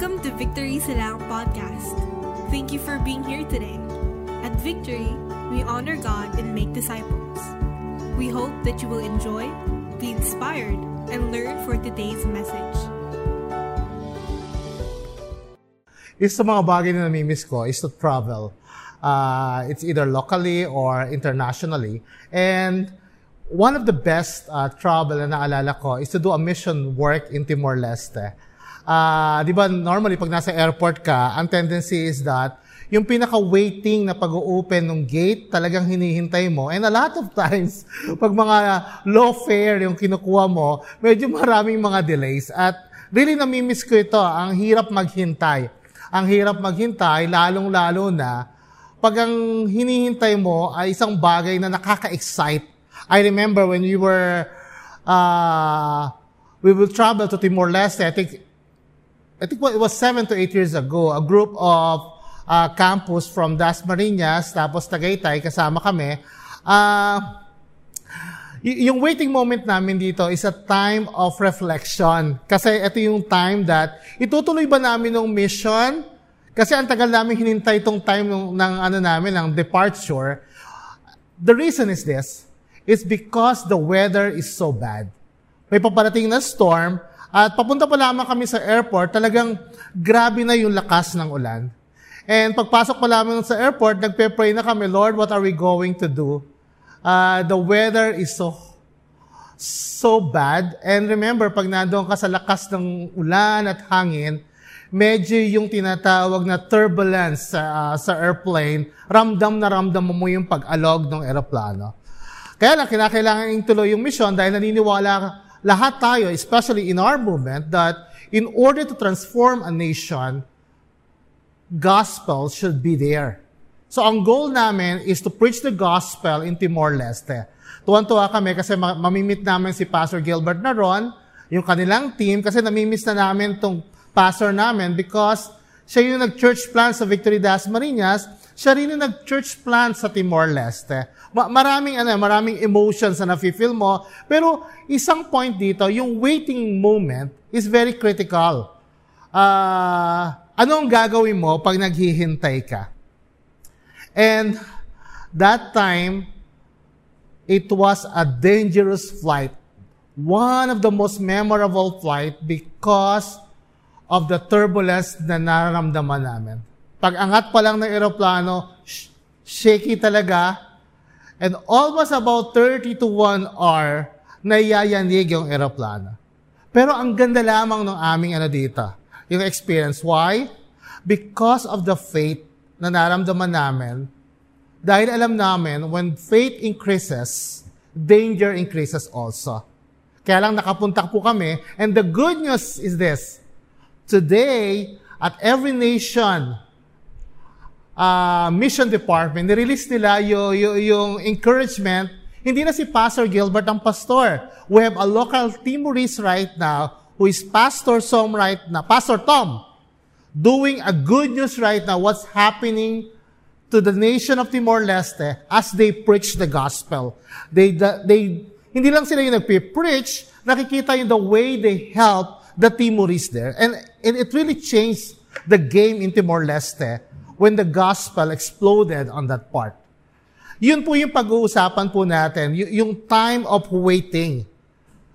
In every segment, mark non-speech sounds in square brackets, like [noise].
Welcome to Victory Silang Podcast. Thank you for being here today. At Victory, we honor God and make disciples. We hope that you will enjoy, be inspired, and learn for today's message. Isa sa mga bagay na namimiss ko is to travel. Uh, it's either locally or internationally. And one of the best uh, travel na naalala ko is to do a mission work in Timor-Leste. Uh, di ba, normally pag nasa airport ka, ang tendency is that yung pinaka-waiting na pag-open ng gate, talagang hinihintay mo. And a lot of [laughs] times, pag mga low fare yung kinukuha mo, medyo maraming mga delays. At really namimiss ko ito, ang hirap maghintay. Ang hirap maghintay, lalong-lalo na pag ang hinihintay mo ay isang bagay na nakaka-excite. I remember when we were, uh, we will travel to Timor-Leste, I think, I think it was seven to eight years ago, a group of uh, campus from Dasmariñas, tapos Tagaytay, kasama kami. Uh, y- yung waiting moment namin dito is a time of reflection. Kasi ito yung time that itutuloy ba namin ng mission kasi ang tagal namin hinintay itong time ng, ng ano namin, ng departure. The reason is this, is because the weather is so bad. May paparating na storm, at papunta pa lamang kami sa airport, talagang grabe na yung lakas ng ulan. And pagpasok pa lamang sa airport, nagpe-pray na kami, Lord, what are we going to do? Uh, the weather is so so bad. And remember, pag nandoon ka sa lakas ng ulan at hangin, medyo yung tinatawag na turbulence sa, uh, sa airplane, ramdam na ramdam mo yung pag-alog ng aeroplano. Kaya lang, kinakailangan yung tuloy yung mission dahil naniniwala lahat tayo, especially in our movement, that in order to transform a nation, gospel should be there. So ang goal namin is to preach the gospel in Timor-Leste. Tuwan-tuwa kami kasi mamimit namin si Pastor Gilbert Naron, yung kanilang team, kasi namimiss na namin tong pastor namin because siya yung nag-church plant sa Victory Das Marinas, siya rin yung nag-church plant sa Timor-Leste. Ma- maraming, ano, maraming emotions na nafe-feel mo, pero isang point dito, yung waiting moment is very critical. Uh, ano ang gagawin mo pag naghihintay ka? And that time, it was a dangerous flight. One of the most memorable flight because of the turbulence na nararamdaman namin. Pag angat pa lang ng eroplano, sh- shaky talaga, and almost about 30 to 1 hour, nayayanig yung eroplano. Pero ang ganda lamang ng aming ano dito, yung experience. Why? Because of the faith na naramdaman namin, dahil alam namin, when faith increases, danger increases also. Kaya lang nakapunta po kami, and the good news is this, today, at every nation, uh, mission department, nirelease nila yung, yung, yung encouragement. Hindi na si Pastor Gilbert ang pastor. We have a local Timorese right now who is Pastor Tom right now, Pastor Tom, doing a good news right now, what's happening to the nation of Timor-Leste as they preach the gospel. They, they, hindi lang sila yung nagpe-preach, nakikita yung the way they help the Timorese there. And, and it really changed the game in Timor-Leste when the gospel exploded on that part. Yun po yung pag-uusapan po natin, yung time of waiting.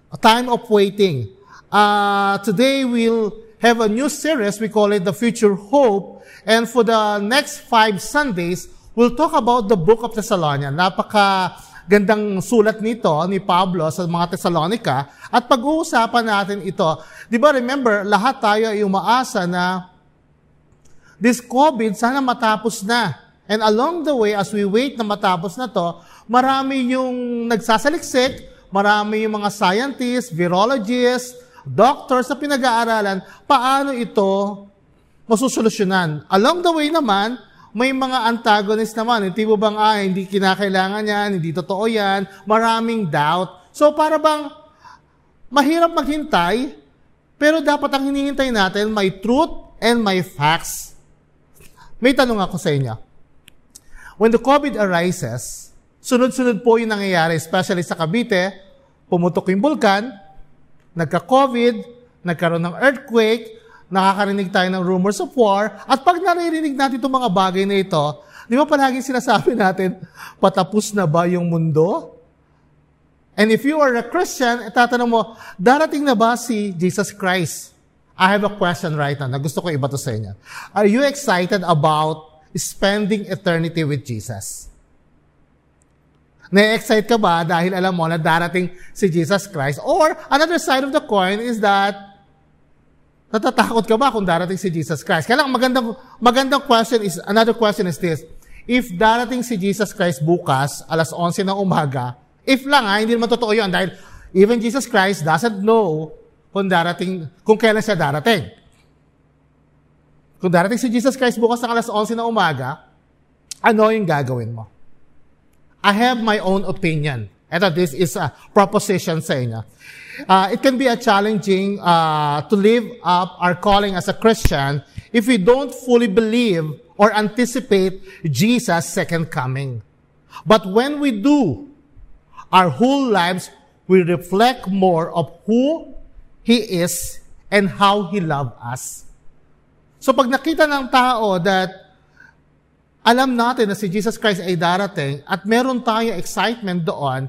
A time of waiting. Uh, today we'll have a new series, we call it The Future Hope. And for the next five Sundays, we'll talk about the book of Thessalonians. Napaka gandang sulat nito ni Pablo sa mga Thessalonica. At pag-uusapan natin ito, di ba remember, lahat tayo ay umaasa na this COVID sana matapos na. And along the way, as we wait na matapos na to, marami yung nagsasaliksik, marami yung mga scientists, virologists, doctors na pinag-aaralan paano ito masusolusyonan. Along the way naman, may mga antagonist naman. Hindi mo bang, ah, hindi kinakailangan yan, hindi totoo yan, maraming doubt. So para bang, mahirap maghintay, pero dapat ang hinihintay natin, may truth and may facts. May tanong ako sa inyo. When the COVID arises, sunod-sunod po yung nangyayari, especially sa Cavite, pumutok yung bulkan, nagka-COVID, nagkaroon ng earthquake, nakakarinig tayo ng rumors of war, at pag naririnig natin itong mga bagay na ito, di ba palagi sinasabi natin, patapos na ba yung mundo? And if you are a Christian, tatanong mo, darating na ba si Jesus Christ? I have a question right now na gusto ko ibato sa inyo. Are you excited about spending eternity with Jesus? Na-excite ka ba dahil alam mo na darating si Jesus Christ? Or another side of the coin is that natatakot ka ba kung darating si Jesus Christ? Kaya lang magandang, magandang question is, another question is this. If darating si Jesus Christ bukas, alas 11 ng umaga, if lang ha, hindi naman totoo yun dahil even Jesus Christ doesn't know kung darating, kung kailan siya darating. Kung darating si Jesus Christ bukas ng alas 11 na umaga, ano yung gagawin mo? I have my own opinion. Ito, this is a proposition sa inyo. Uh, it can be a challenging uh, to live up our calling as a Christian if we don't fully believe or anticipate Jesus' second coming. But when we do, our whole lives will reflect more of who He is and how He loved us. So pag nakita ng tao that alam natin na si Jesus Christ ay darating at meron tayo excitement doon,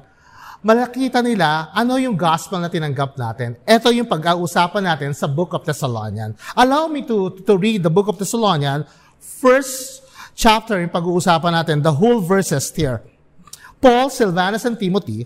malakita nila ano yung gospel na tinanggap natin. Ito yung pag-uusapan natin sa Book of Thessalonian. Allow me to, to read the Book of Thessalonian, first chapter yung pag-uusapan natin, the whole verses here. Paul, Silvanus, and Timothy,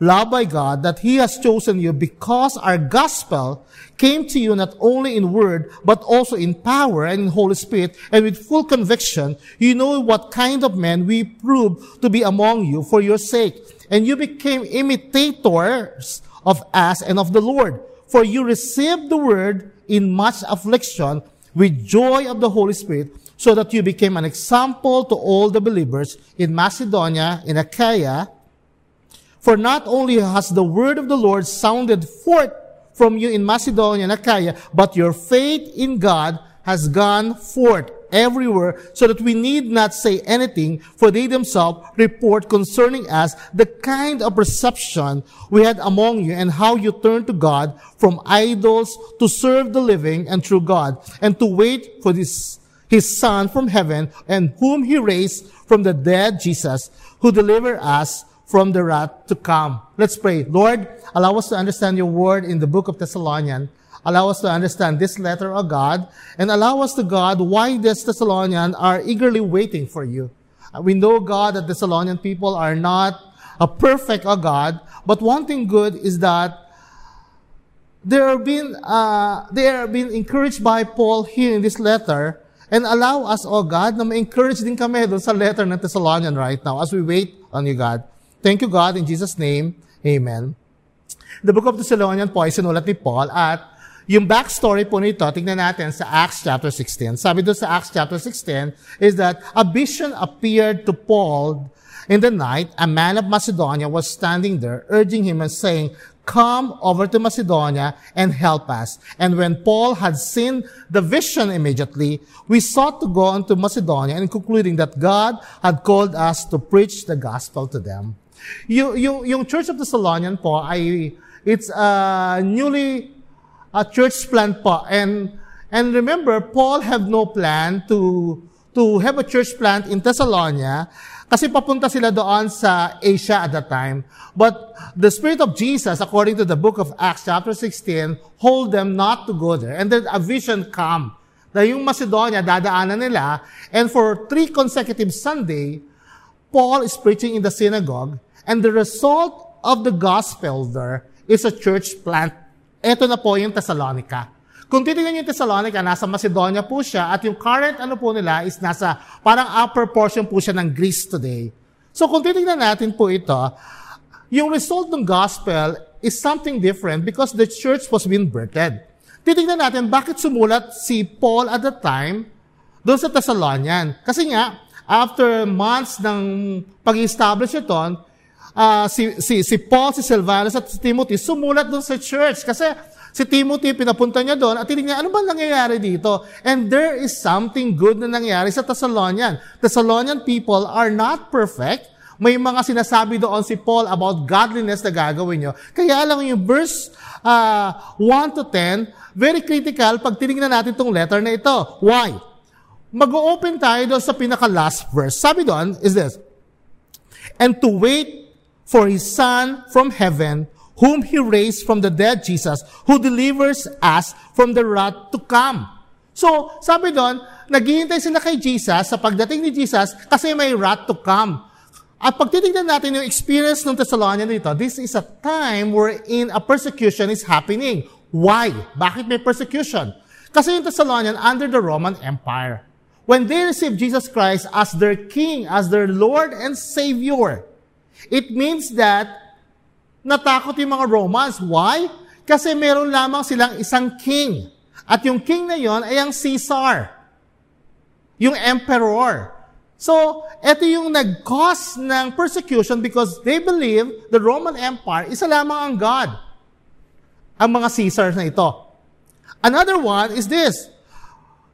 loved by God, that He has chosen you because our gospel came to you not only in word, but also in power and in Holy Spirit, and with full conviction, you know what kind of men we proved to be among you for your sake. And you became imitators of us and of the Lord. For you received the word in much affliction with joy of the Holy Spirit, so that you became an example to all the believers in Macedonia, in Achaia, for not only has the word of the Lord sounded forth from you in Macedonia and Achaia, but your faith in God has gone forth everywhere so that we need not say anything, for they themselves report concerning us the kind of reception we had among you and how you turned to God from idols to serve the living and true God and to wait for this, his son from heaven and whom he raised from the dead, Jesus, who delivered us from the wrath to come. Let's pray. Lord, allow us to understand your word in the book of Thessalonians. Allow us to understand this letter of God and allow us to God why these Thessalonians are eagerly waiting for you. We know, God, that Thessalonian people are not a perfect, oh God, but one thing good is that they are being, uh, they are being encouraged by Paul here in this letter and allow us, oh God, na ma-encourage din kami doon sa letter ng Thessalonian right now as we wait on you, God. Thank you, God, in Jesus' name. Amen. The book of Thessalonians po ay sinulat ni Paul at yung backstory po nito, tingnan natin sa Acts chapter 16. Sabi doon sa Acts chapter 16 is that a vision appeared to Paul in the night. A man of Macedonia was standing there, urging him and saying, Come over to Macedonia and help us. And when Paul had seen the vision immediately, we sought to go into Macedonia and concluding that God had called us to preach the gospel to them. Yung, yung, yung Church of Thessalonian po ay, it's a newly a church plant po. And, and remember, Paul have no plan to, to have a church plant in Thessalonia kasi papunta sila doon sa Asia at that time. But the Spirit of Jesus, according to the book of Acts chapter 16, hold them not to go there. And then a vision come na yung Macedonia, dadaanan nila. And for three consecutive Sunday, Paul is preaching in the synagogue And the result of the gospel there is a church plant. Ito na po yung Thessalonica. Kung titingnan yung Thessalonica, nasa Macedonia po siya at yung current ano po nila is nasa parang upper portion po siya ng Greece today. So kung titingnan natin po ito, yung result ng gospel is something different because the church was being birthed. Titingnan natin bakit sumulat si Paul at the time doon sa Thessalonian. Kasi nga, after months ng pag-establish ito, uh, si, si, si Paul, si Silvanus at si Timothy sumulat doon sa church. Kasi si Timothy, pinapunta niya doon at tinignan, ano ba nangyayari dito? And there is something good na nangyayari sa Thessalonian. Thessalonian people are not perfect. May mga sinasabi doon si Paul about godliness na gagawin nyo. Kaya lang yung verse uh, 1 to 10, very critical pag tinignan natin itong letter na ito. Why? Mag-open tayo doon sa pinaka-last verse. Sabi doon is this, And to wait for His Son from heaven, whom He raised from the dead, Jesus, who delivers us from the wrath to come. So, sabi doon, naghihintay sila kay Jesus sa pagdating ni Jesus kasi may wrath to come. At pag titignan natin yung experience ng Thessalonian dito, this is a time wherein a persecution is happening. Why? Bakit may persecution? Kasi yung Thessalonian under the Roman Empire. When they received Jesus Christ as their King, as their Lord and Savior, It means that natakot yung mga Romans. Why? Kasi meron lamang silang isang king. At yung king na yon ay ang Caesar. Yung emperor. So, ito yung nag-cause ng persecution because they believe the Roman Empire, isa lamang ang God. Ang mga Caesars na ito. Another one is this.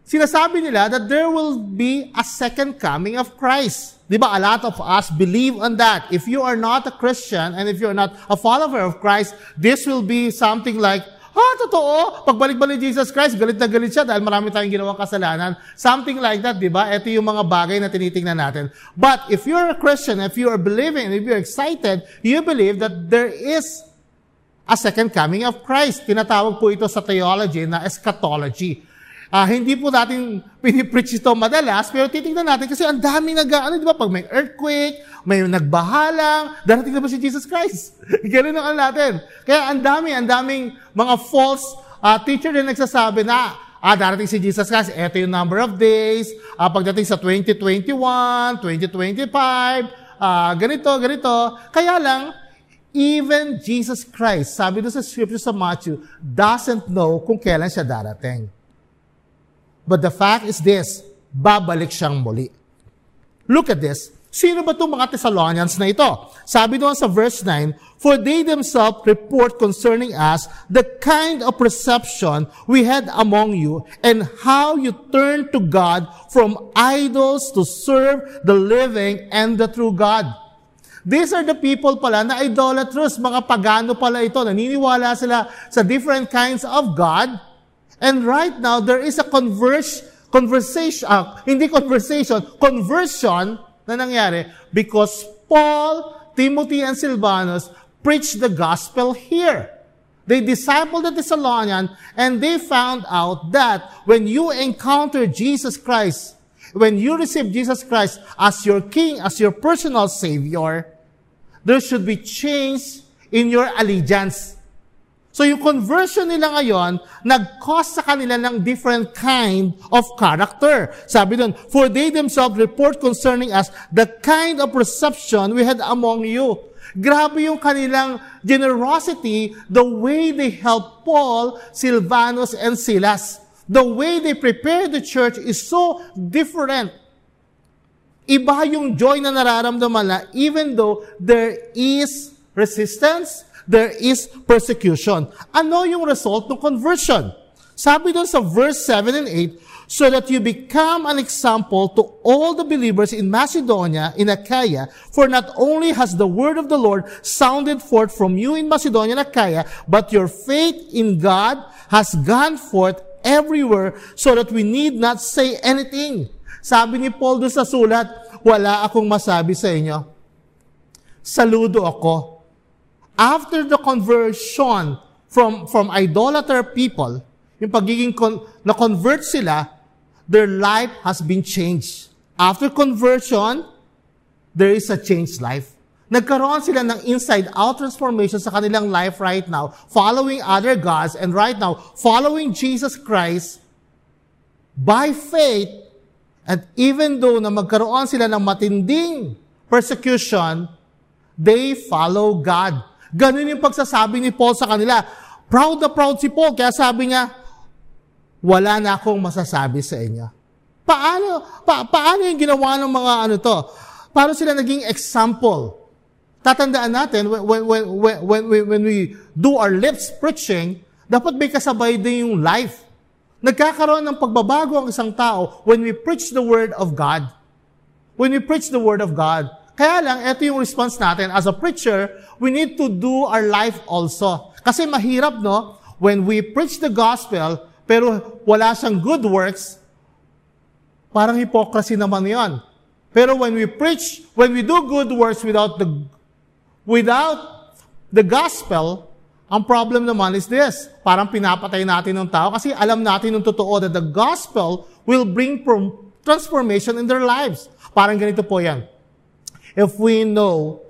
Sinasabi nila that there will be a second coming of Christ. Di ba? A lot of us believe on that. If you are not a Christian and if you are not a follower of Christ, this will be something like, ah, totoo, pagbalik ba ni Jesus Christ, galit na galit siya dahil marami tayong ginawang kasalanan. Something like that, di ba? Ito yung mga bagay na tinitingnan natin. But if you're a Christian, if you are believing, if you're excited, you believe that there is a second coming of Christ. Tinatawag po ito sa theology na eschatology. Uh, hindi po natin pinipreach ito madalas, pero titingnan natin kasi ang daming nag, ano, di ba, pag may earthquake, may nagbahalang, darating na ba si Jesus Christ? [laughs] Ganun ang ano natin. Kaya ang dami, ang daming mga false uh, teacher na nagsasabi na, ah, darating si Jesus Christ, eto yung number of days, uh, pagdating sa 2021, 2025, uh, ganito, ganito. Kaya lang, even Jesus Christ, sabi doon sa scripture sa Matthew, doesn't know kung kailan siya darating. But the fact is this, babalik siyang muli. Look at this. Sino ba itong mga Thessalonians na ito? Sabi doon sa verse 9, For they themselves report concerning us the kind of perception we had among you and how you turned to God from idols to serve the living and the true God. These are the people pala na idolatrous, mga pagano pala ito. Naniniwala sila sa different kinds of God And right now, there is a converse, conversation, uh, hindi conversation, conversion na nangyari because Paul, Timothy, and Silvanus preached the gospel here. They discipled the Thessalonian and they found out that when you encounter Jesus Christ, when you receive Jesus Christ as your King, as your personal Savior, there should be change in your allegiance. So yung conversion nila ngayon, nag-cause sa kanila ng different kind of character. Sabi doon, For they themselves report concerning us the kind of reception we had among you. Grabe yung kanilang generosity, the way they help Paul, Silvanus, and Silas. The way they prepare the church is so different. Iba yung joy na nararamdaman na even though there is resistance, there is persecution. Ano yung result ng conversion? Sabi doon sa verse 7 and 8, so that you become an example to all the believers in Macedonia, in Achaia, for not only has the word of the Lord sounded forth from you in Macedonia and Achaia, but your faith in God has gone forth everywhere so that we need not say anything. Sabi ni Paul doon sa sulat, wala akong masabi sa inyo. Saludo ako after the conversion from, from idolater people, yung pagiging con, na-convert sila, their life has been changed. After conversion, there is a changed life. Nagkaroon sila ng inside-out transformation sa kanilang life right now, following other gods, and right now, following Jesus Christ by faith, and even though na magkaroon sila ng matinding persecution, they follow God. Ganun yung pagsasabi ni Paul sa kanila. Proud na proud si Paul, kaya sabi niya, wala na akong masasabi sa inyo. Paano, pa, paano yung ginawa ng mga ano to? Paano sila naging example? tatandaan natin, when, when, when, when, when, when we do our lips preaching, dapat may kasabay din yung life. Nagkakaroon ng pagbabago ang isang tao when we preach the Word of God. When we preach the Word of God. Kaya lang, ito yung response natin. As a preacher, we need to do our life also. Kasi mahirap, no? When we preach the gospel, pero wala siyang good works, parang hypocrisy naman yon. Pero when we preach, when we do good works without the Without the gospel, ang problem naman is this. Parang pinapatay natin ng tao kasi alam natin ng totoo that the gospel will bring transformation in their lives. Parang ganito po yan. If we know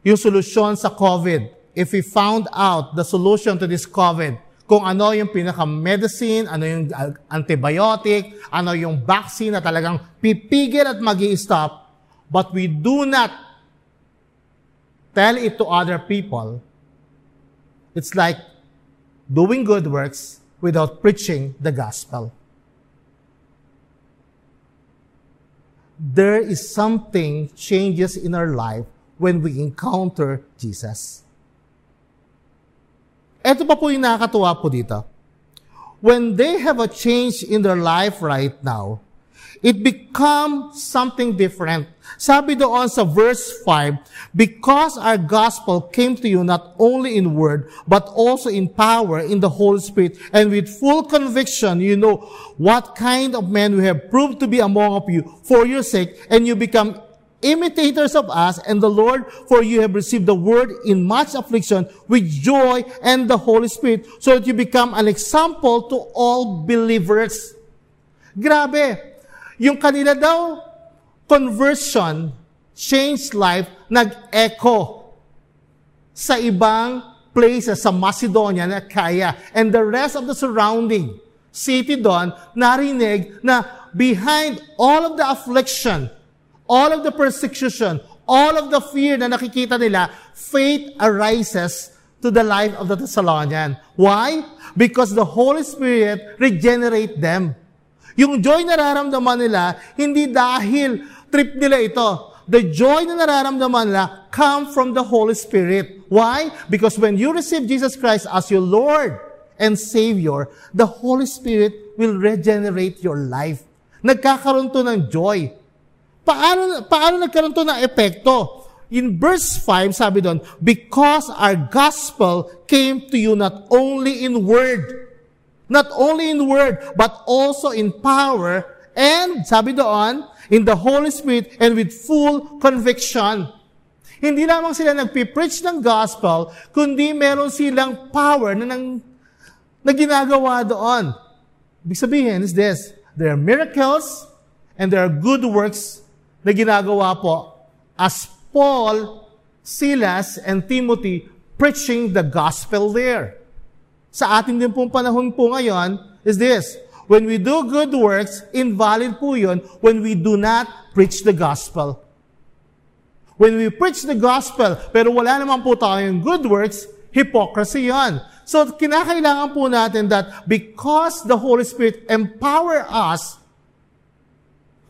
yung solusyon sa COVID, if we found out the solution to this COVID, kung ano yung pinaka-medicine, ano yung antibiotic, ano yung vaccine na talagang pipigil at mag stop but we do not tell it to other people, it's like doing good works without preaching the gospel. There is something changes in our life when we encounter Jesus. Ito pa po yung nakakatuwa po dito. When they have a change in their life right now, it becomes something different. Sabi doon sa verse 5, Because our gospel came to you not only in word, but also in power in the Holy Spirit, and with full conviction you know what kind of men we have proved to be among of you for your sake, and you become imitators of us and the Lord, for you have received the word in much affliction with joy and the Holy Spirit, so that you become an example to all believers. Grabe! Yung kanila daw, conversion, changed life, nag-echo sa ibang places sa Macedonia na kaya. And the rest of the surrounding city doon, narinig na behind all of the affliction, all of the persecution, all of the fear na nakikita nila, faith arises to the life of the Thessalonian. Why? Because the Holy Spirit regenerate them. Yung joy na nararamdaman nila, hindi dahil trip nila ito. The joy na nararamdaman nila come from the Holy Spirit. Why? Because when you receive Jesus Christ as your Lord and Savior, the Holy Spirit will regenerate your life. Nagkakaroon to ng joy. Paano, paano nagkaroon to ng epekto? In verse 5, sabi doon, Because our gospel came to you not only in word, Not only in word, but also in power, and, sabi doon, in the Holy Spirit and with full conviction. Hindi lamang sila nagpipreach ng gospel, kundi meron silang power na, nang, na ginagawa doon. Ibig sabihin is this, there are miracles and there are good works na ginagawa po as Paul, Silas, and Timothy preaching the gospel there sa ating din pong panahon po ngayon is this. When we do good works, invalid po yun when we do not preach the gospel. When we preach the gospel, pero wala naman po tayong good works, hypocrisy yon. So, kinakailangan po natin that because the Holy Spirit empower us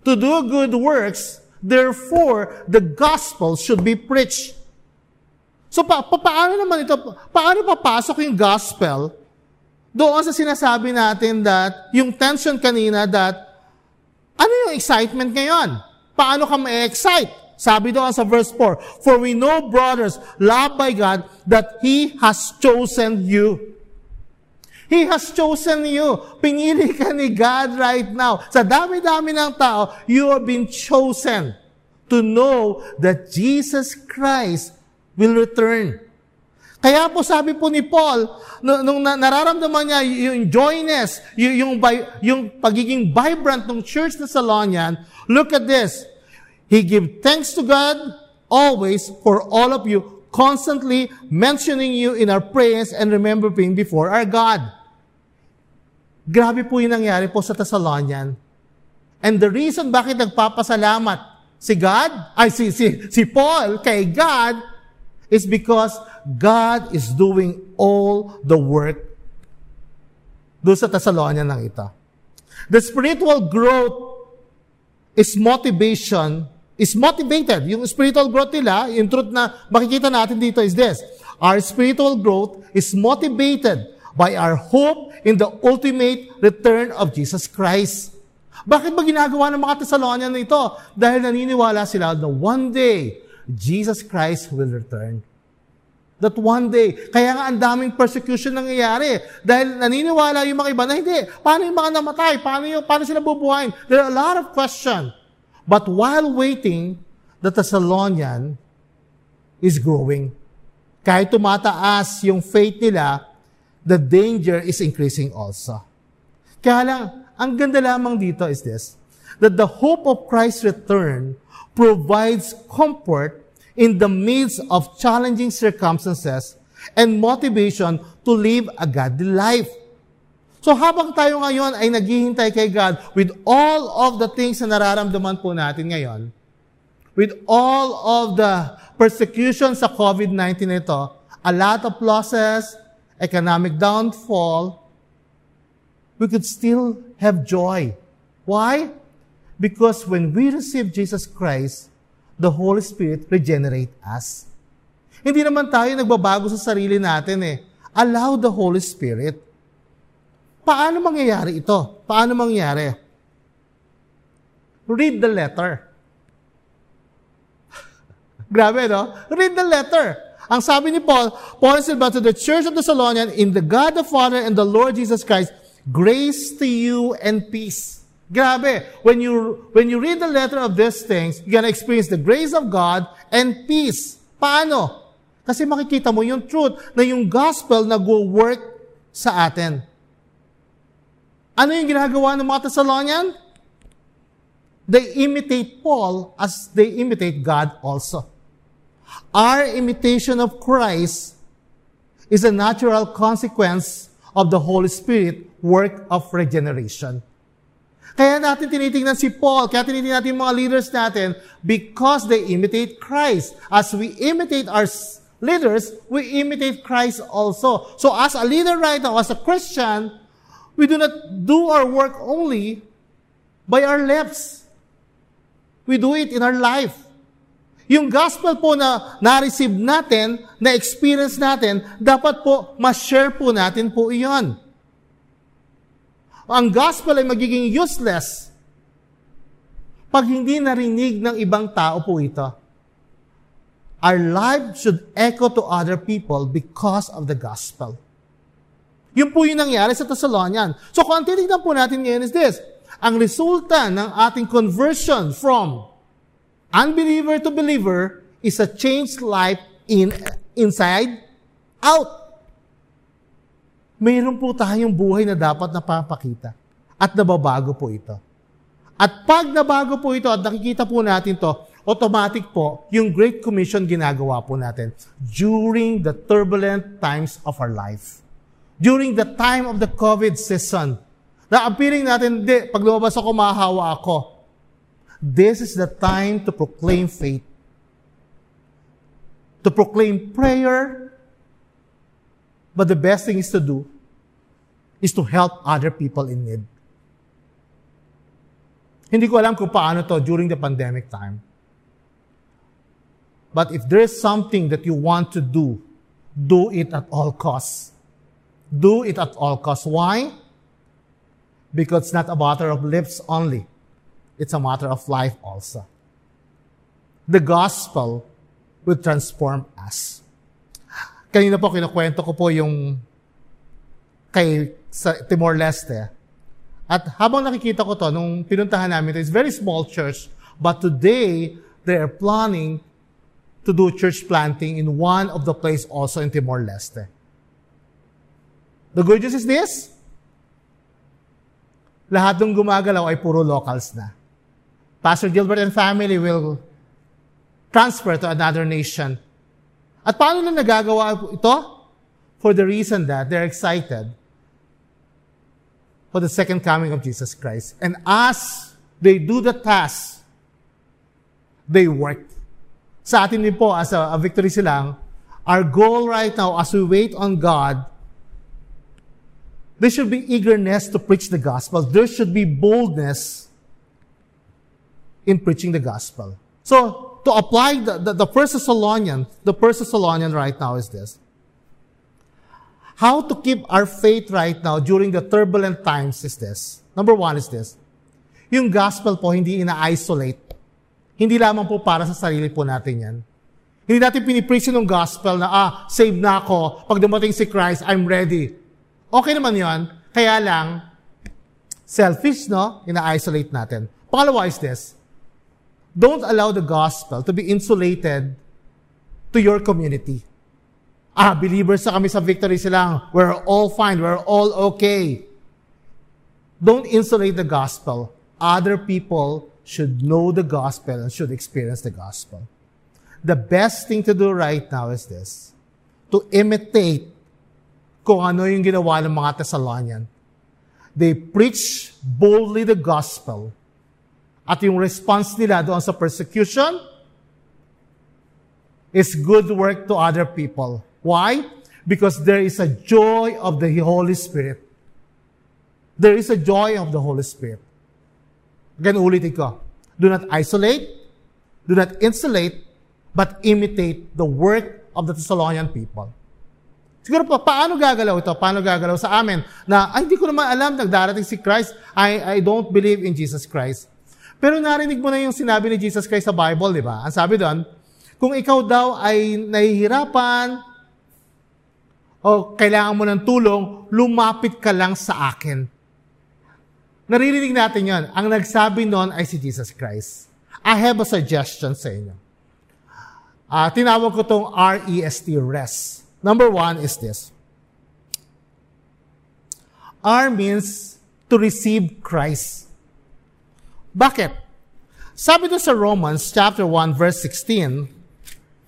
to do good works, therefore, the gospel should be preached. So, pa, pa, paano naman ito, paano papasok yung gospel doon sa sinasabi natin that, yung tension kanina that, ano yung excitement ngayon? Paano ka ma-excite? Sabi doon sa verse 4, For we know, brothers, loved by God, that He has chosen you. He has chosen you. Pinili ka ni God right now. Sa dami-dami ng tao, you have been chosen to know that Jesus Christ will return. Kaya po sabi po ni Paul, nung nararamdaman niya yung joyness, yung, yung, pagiging vibrant ng church na Salonian, look at this. He give thanks to God always for all of you, constantly mentioning you in our prayers and remembering before our God. Grabe po yung nangyari po sa Thessalonian. And the reason bakit nagpapasalamat si God, ay si, si, si Paul kay God, is because God is doing all the work doon sa Thessalonian ng ito. The spiritual growth is motivation is motivated. Yung spiritual growth nila, yung truth na makikita natin dito is this. Our spiritual growth is motivated by our hope in the ultimate return of Jesus Christ. Bakit ba ginagawa ng mga Thessalonian na ito? Dahil naniniwala sila na one day, Jesus Christ will return. That one day. Kaya nga ang daming persecution nangyayari. Dahil naniniwala yung mga iba na hindi. Paano yung mga namatay? Paano, yung, paano sila bubuhayin? There are a lot of questions. But while waiting, the Thessalonian is growing. Kahit tumataas yung faith nila, the danger is increasing also. Kaya lang, ang ganda lamang dito is this, that the hope of Christ's return provides comfort in the midst of challenging circumstances and motivation to live a godly life. So habang tayo ngayon ay naghihintay kay God with all of the things na nararamdaman po natin ngayon, with all of the persecution sa COVID-19 ito, a lot of losses, economic downfall, we could still have joy. Why? Because when we receive Jesus Christ, the Holy Spirit regenerate us. Hindi naman tayo nagbabago sa sarili natin eh. Allow the Holy Spirit. Paano mangyayari ito? Paano mangyayari? Read the letter. [laughs] Grabe, no? Read the letter. Ang sabi ni Paul, Paul said, But to the church of the Thessalonians, in the God the Father and the Lord Jesus Christ, grace to you and peace. Grabe. When you, when you read the letter of these things, you're gonna experience the grace of God and peace. Paano? Kasi makikita mo yung truth na yung gospel nag-work sa atin. Ano yung ginagawa ng mga Thessalonian? They imitate Paul as they imitate God also. Our imitation of Christ is a natural consequence of the Holy Spirit work of regeneration. Kaya natin tinitingnan si Paul, kaya tinitingnan natin mga leaders natin because they imitate Christ. As we imitate our leaders, we imitate Christ also. So as a leader right now, as a Christian, we do not do our work only by our lips. We do it in our life. Yung gospel po na na-receive natin, na-experience natin, dapat po ma-share po natin po iyon ang gospel ay magiging useless pag hindi narinig ng ibang tao po ito. Our life should echo to other people because of the gospel. Yun po yung nangyari sa Thessalonian. So kung ang titignan po natin ngayon is this, ang resulta ng ating conversion from unbeliever to believer is a changed life in inside out mayroon po tayong buhay na dapat napapakita. At nababago po ito. At pag nabago po ito at nakikita po natin to, automatic po, yung Great Commission ginagawa po natin during the turbulent times of our life. During the time of the COVID season. Na ang natin, di, pag lumabas ako, mahahawa ako. This is the time to proclaim faith. To proclaim prayer, But the best thing is to do is to help other people in need. Hindi ko alam kung paano to during the pandemic time. But if there is something that you want to do, do it at all costs. Do it at all costs. Why? Because it's not a matter of lips only. It's a matter of life also. The gospel will transform us. Kanina po kinukwento ko po yung kay sa Timor-Leste. At habang nakikita ko to, nung pinuntahan namin, it's very small church, but today, they are planning to do church planting in one of the place also in Timor-Leste. The good news is this, lahat ng gumagalaw ay puro locals na. Pastor Gilbert and family will transfer to another nation at paano na nagagawa ito? For the reason that they're excited for the second coming of Jesus Christ. And as they do the task, they work. Sa atin din po, as a, a victory silang, our goal right now, as we wait on God, there should be eagerness to preach the gospel. There should be boldness in preaching the gospel. So, to apply the, the, the first Thessalonian, the first Thessalonian right now is this. How to keep our faith right now during the turbulent times is this. Number one is this. Yung gospel po, hindi ina-isolate. Hindi lamang po para sa sarili po natin yan. Hindi natin pinipreach yung gospel na, ah, saved na ako. Pag dumating si Christ, I'm ready. Okay naman yon. Kaya lang, selfish, no? Ina-isolate natin. Pangalawa is this. Don't allow the gospel to be insulated to your community ah, believers na kami sa victory silang, we're all fine, we're all okay. Don't insulate the gospel. Other people should know the gospel and should experience the gospel. The best thing to do right now is this, to imitate kung ano yung ginawa ng mga Thessalonian. They preach boldly the gospel. At yung response nila doon sa persecution is good work to other people. Why? Because there is a joy of the Holy Spirit. There is a joy of the Holy Spirit. Again, ulitin ko. Do not isolate, do not insulate, but imitate the work of the Thessalonian people. Siguro pa, paano gagalaw ito? Paano gagalaw sa amin? Na, ay, hindi ko naman alam, nagdarating si Christ. I, I don't believe in Jesus Christ. Pero narinig mo na yung sinabi ni Jesus Christ sa Bible, di ba? Ang sabi doon, kung ikaw daw ay nahihirapan, o kailangan mo ng tulong, lumapit ka lang sa akin. Naririnig natin yon. Ang nagsabi noon ay si Jesus Christ. I have a suggestion sa inyo. Uh, tinawag ko itong R-E-S-T, rest. Number one is this. R means to receive Christ. Bakit? Sabi doon sa Romans chapter 1 verse 16,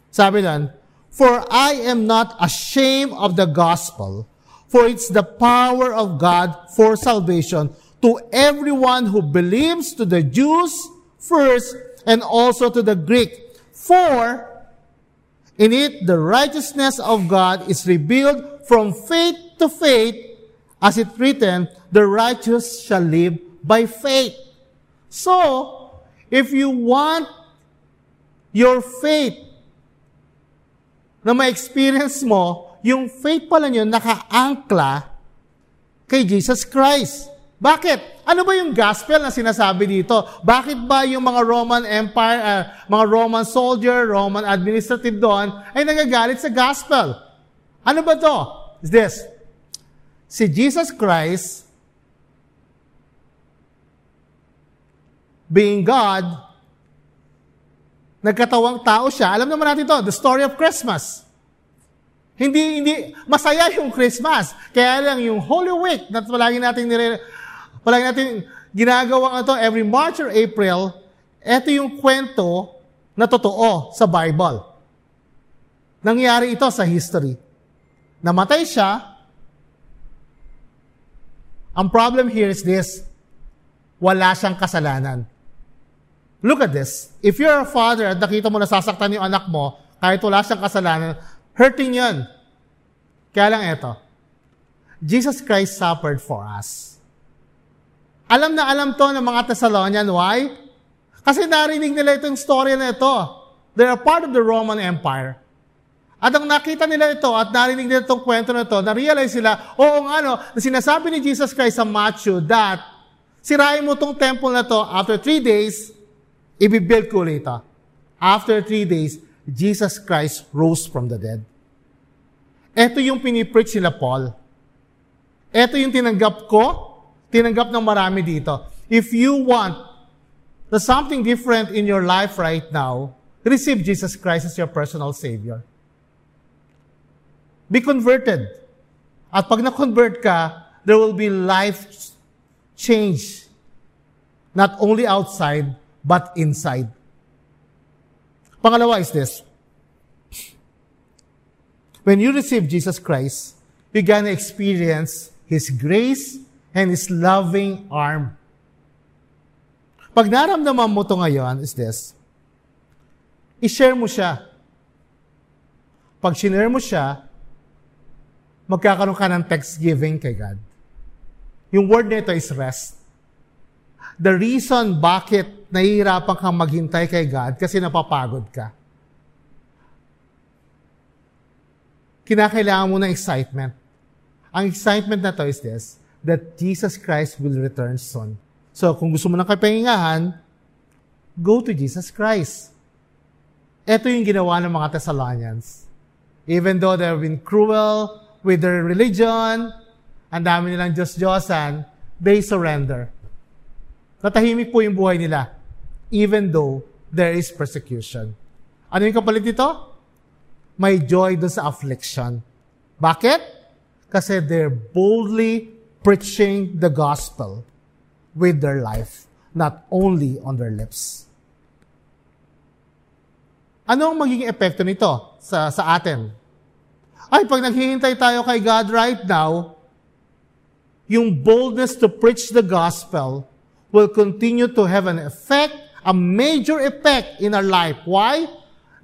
sabi doon, For I am not ashamed of the gospel, for it's the power of God for salvation to everyone who believes, to the Jews first, and also to the Greek. For in it the righteousness of God is revealed from faith to faith, as it written, the righteous shall live by faith. So, if you want your faith na ma-experience mo, yung faith pala nyo naka-angkla kay Jesus Christ. Bakit? Ano ba yung gospel na sinasabi dito? Bakit ba yung mga Roman Empire, uh, mga Roman soldier, Roman administrative doon, ay nagagalit sa gospel? Ano ba to? Is this? Si Jesus Christ, being God, Nagkatawang tao siya. Alam naman natin to, the story of Christmas. Hindi, hindi, masaya yung Christmas. Kaya lang yung Holy Week, na palagi natin, nire, palagi natin ginagawa ito every March or April, ito yung kwento na totoo sa Bible. Nangyari ito sa history. Namatay siya. Ang problem here is this, wala siyang kasalanan. Look at this. If you're a father at nakita mo nasasaktan yung anak mo, kahit wala siyang kasalanan, hurting yun. Kaya lang ito. Jesus Christ suffered for us. Alam na alam to ng mga Thessalonian. Why? Kasi narinig nila itong story na ito. They're a part of the Roman Empire. At ang nakita nila ito at narinig nila itong kwento na ito, na-realize sila, oo nga no, na sinasabi ni Jesus Christ sa Matthew that sirain mo itong temple na to after three days, Ibibuild ko ulit ito. After three days, Jesus Christ rose from the dead. Ito yung pinipreach sila Paul. Ito yung tinanggap ko, tinanggap ng marami dito. If you want the something different in your life right now, receive Jesus Christ as your personal Savior. Be converted. At pag na-convert ka, there will be life change. Not only outside, but inside. Pangalawa is this. When you receive Jesus Christ, you're gonna experience His grace and His loving arm. Pag naramdaman mo to ngayon is this, i-share mo siya. Pag sinare mo siya, magkakaroon ka ng thanksgiving kay God. Yung word nito is rest. The reason bakit nahihirapan kang maghintay kay God kasi napapagod ka. Kinakailangan mo ng excitement. Ang excitement na to is this, that Jesus Christ will return soon. So, kung gusto mo ng kapahingahan, go to Jesus Christ. Ito yung ginawa ng mga Thessalonians. Even though they've been cruel with their religion, ang dami nilang Diyos-Diyosan, they surrender. Katahimik po yung buhay nila, even though there is persecution. Ano yung kapalit nito? May joy doon sa affliction. Bakit? Kasi they're boldly preaching the gospel with their life, not only on their lips. Ano ang magiging epekto nito sa, sa atin? Ay, pag naghihintay tayo kay God right now, yung boldness to preach the gospel will continue to have an effect, a major effect in our life. Why?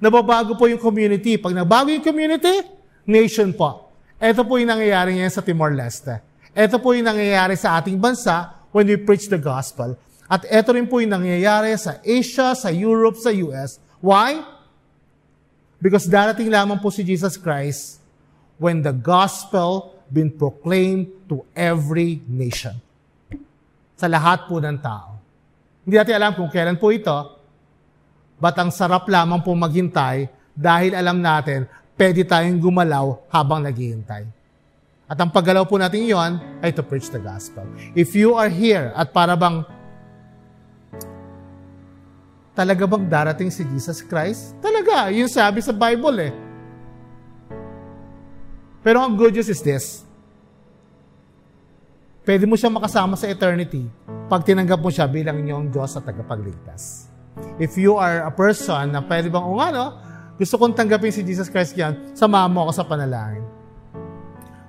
Nababago po yung community. Pag nabago yung community, nation po. Ito po yung nangyayari ngayon sa Timor-Leste. Ito po yung nangyayari sa ating bansa when we preach the gospel. At ito rin po yung nangyayari sa Asia, sa Europe, sa US. Why? Because darating lamang po si Jesus Christ when the gospel been proclaimed to every nation. Sa lahat po ng tao. Hindi natin alam kung kailan po ito, but ang sarap lamang po maghintay dahil alam natin, pwede tayong gumalaw habang naghihintay. At ang paggalaw po natin yon ay to preach the gospel. If you are here at para bang talaga bang darating si Jesus Christ? Talaga, yun sabi sa Bible eh. Pero ang good news is this. Pwede mo siya makasama sa eternity pag tinanggap mo siya bilang inyong Diyos at tagapagligtas. If you are a person na pwede bang, o ano, gusto kong tanggapin si Jesus Christ yan, samahan mo ako sa panalangin.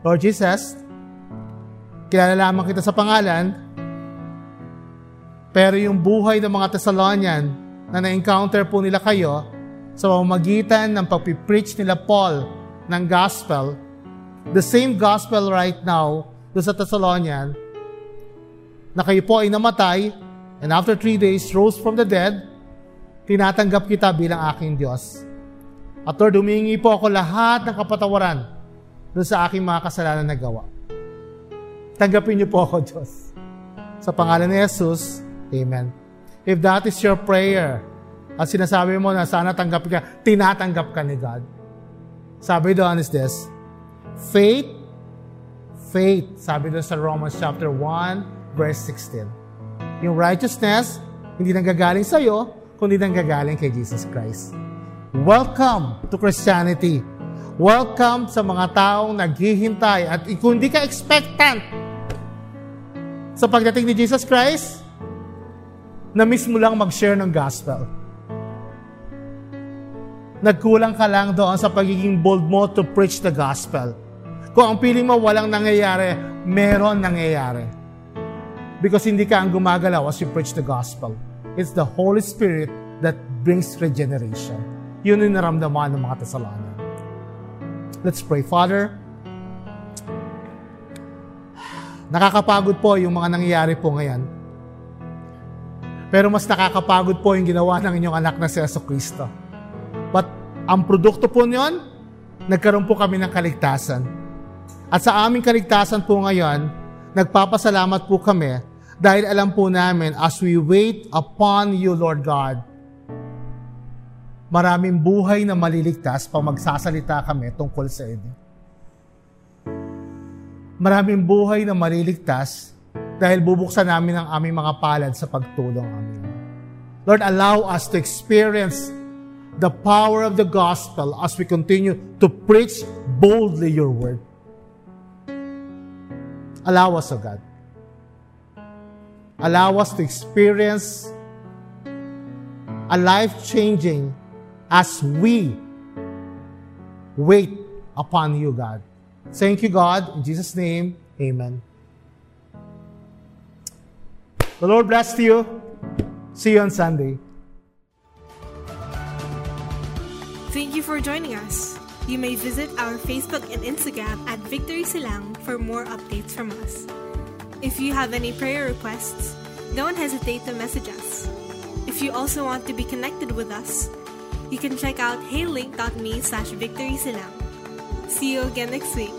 Lord Jesus, kilala lamang kita sa pangalan, pero yung buhay ng mga Thessalonian na na-encounter po nila kayo sa pamamagitan ng pagpipreach nila Paul ng gospel, the same gospel right now do sa Thessalonian, na kayo po ay namatay, and after three days rose from the dead, tinatanggap kita bilang aking Diyos. At Lord, humingi po ako lahat ng kapatawaran doon sa aking mga kasalanan na gawa. Tanggapin niyo po ako, Diyos. Sa pangalan ni Jesus, Amen. If that is your prayer, at sinasabi mo na sana tanggapin ka, tinatanggap ka ni God. Sabi doon is this, Faith, faith, sabi doon sa Romans chapter 1, verse 16. Yung righteousness, hindi nanggagaling sa iyo, kundi nanggagaling kay Jesus Christ. Welcome to Christianity. Welcome sa mga taong naghihintay at kung hindi ka expectant sa pagdating ni Jesus Christ, na mismo lang mag-share ng gospel. Nagkulang ka lang doon sa pagiging bold mo to preach the gospel. Kung ang feeling mo walang nangyayari, meron nangyayari. Because hindi ka ang gumagalaw as you preach the gospel. It's the Holy Spirit that brings regeneration. Yun yung naramdaman ng mga Thessalonian. Let's pray. Father, nakakapagod po yung mga nangyayari po ngayon. Pero mas nakakapagod po yung ginawa ng inyong anak na si Yeso Cristo. But ang produkto po niyon, nagkaroon po kami ng kaligtasan. At sa aming kaligtasan po ngayon, nagpapasalamat po kami dahil alam po namin as we wait upon you, Lord God, maraming buhay na maliligtas pag magsasalita kami tungkol sa inyo. Maraming buhay na maliligtas dahil bubuksan namin ang aming mga palad sa pagtulong amin. Lord, allow us to experience the power of the gospel as we continue to preach boldly your word. Allow us, O God. Allow us to experience a life-changing as we wait upon you, God. Thank you, God. In Jesus' name, amen. The Lord bless you. See you on Sunday. Thank you for joining us. You may visit our Facebook and Instagram at Victory Silang for more updates from us. If you have any prayer requests, don't hesitate to message us. If you also want to be connected with us, you can check out heylink.me slash victorysilang. See you again next week.